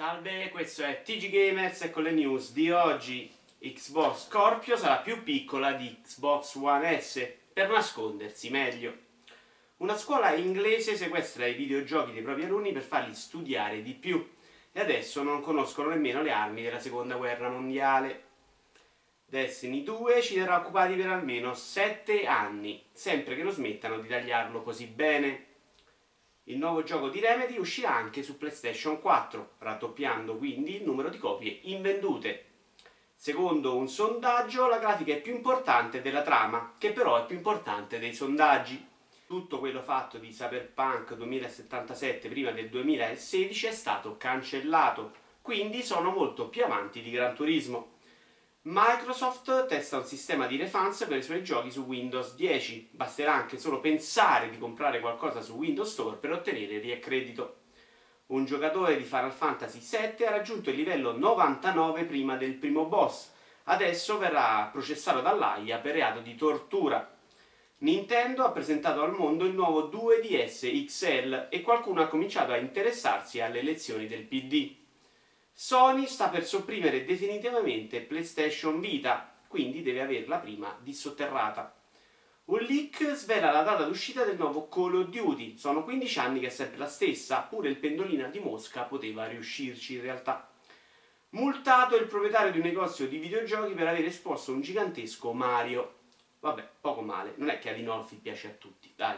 Salve, questo è TG Gamers e con le news di oggi Xbox Scorpio sarà più piccola di Xbox One S per nascondersi meglio. Una scuola inglese sequestra i videogiochi dei propri alunni per farli studiare di più e adesso non conoscono nemmeno le armi della seconda guerra mondiale. Destiny 2 ci terrà occupati per almeno 7 anni, sempre che non smettano di tagliarlo così bene. Il nuovo gioco di Remedy uscirà anche su PlayStation 4, raddoppiando quindi il numero di copie invendute. Secondo un sondaggio, la grafica è più importante della trama, che però è più importante dei sondaggi. Tutto quello fatto di Cyberpunk 2077 prima del 2016 è stato cancellato, quindi sono molto più avanti di Gran Turismo. Microsoft testa un sistema di refunds per i suoi giochi su Windows 10. Basterà anche solo pensare di comprare qualcosa su Windows Store per ottenere riaccredito. Un giocatore di Final Fantasy VII ha raggiunto il livello 99 prima del primo boss. Adesso verrà processato dall'AIA per reato di tortura. Nintendo ha presentato al mondo il nuovo 2DS XL e qualcuno ha cominciato a interessarsi alle elezioni del PD. Sony sta per sopprimere definitivamente PlayStation Vita, quindi deve averla prima dissotterrata. Un leak svela la data d'uscita del nuovo Call of Duty. Sono 15 anni che è sempre la stessa, pure il pendolino di Mosca poteva riuscirci in realtà. Multato il proprietario di un negozio di videogiochi per aver esposto un gigantesco Mario. Vabbè, poco male, non è che Adinolfi piace a tutti, dai.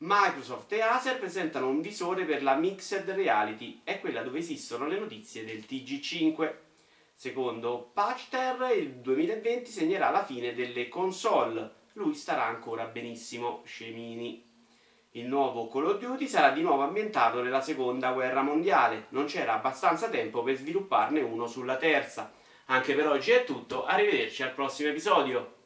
Microsoft e Acer presentano un visore per la Mixed Reality, è quella dove esistono le notizie del TG5. Secondo Patchter, il 2020 segnerà la fine delle console. Lui starà ancora benissimo, scemini. Il nuovo Call of Duty sarà di nuovo ambientato nella seconda guerra mondiale. Non c'era abbastanza tempo per svilupparne uno sulla terza. Anche per oggi è tutto, arrivederci al prossimo episodio.